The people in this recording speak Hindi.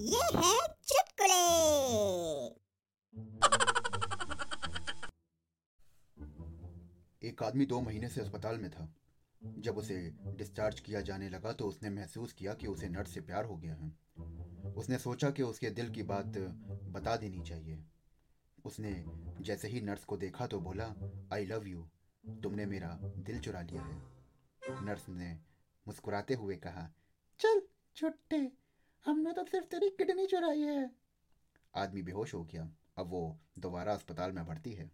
ये है चुटकुले। एक आदमी दो महीने से अस्पताल में था। जब उसे डिस्चार्ज किया जाने लगा तो उसने महसूस किया कि उसे नर्स से प्यार हो गया है। उसने सोचा कि उसके दिल की बात बता देनी चाहिए। उसने जैसे ही नर्स को देखा तो बोला आई लव यू तुमने मेरा दिल चुरा लिया है। नर्स ने मुस्कुराते हुए कहा, चल, छुट्टे। हमने तो सिर्फ़ तेरी किडनी चुराई है। आदमी बेहोश हो गया। अब वो दोबारा अस्पताल में भर्ती है।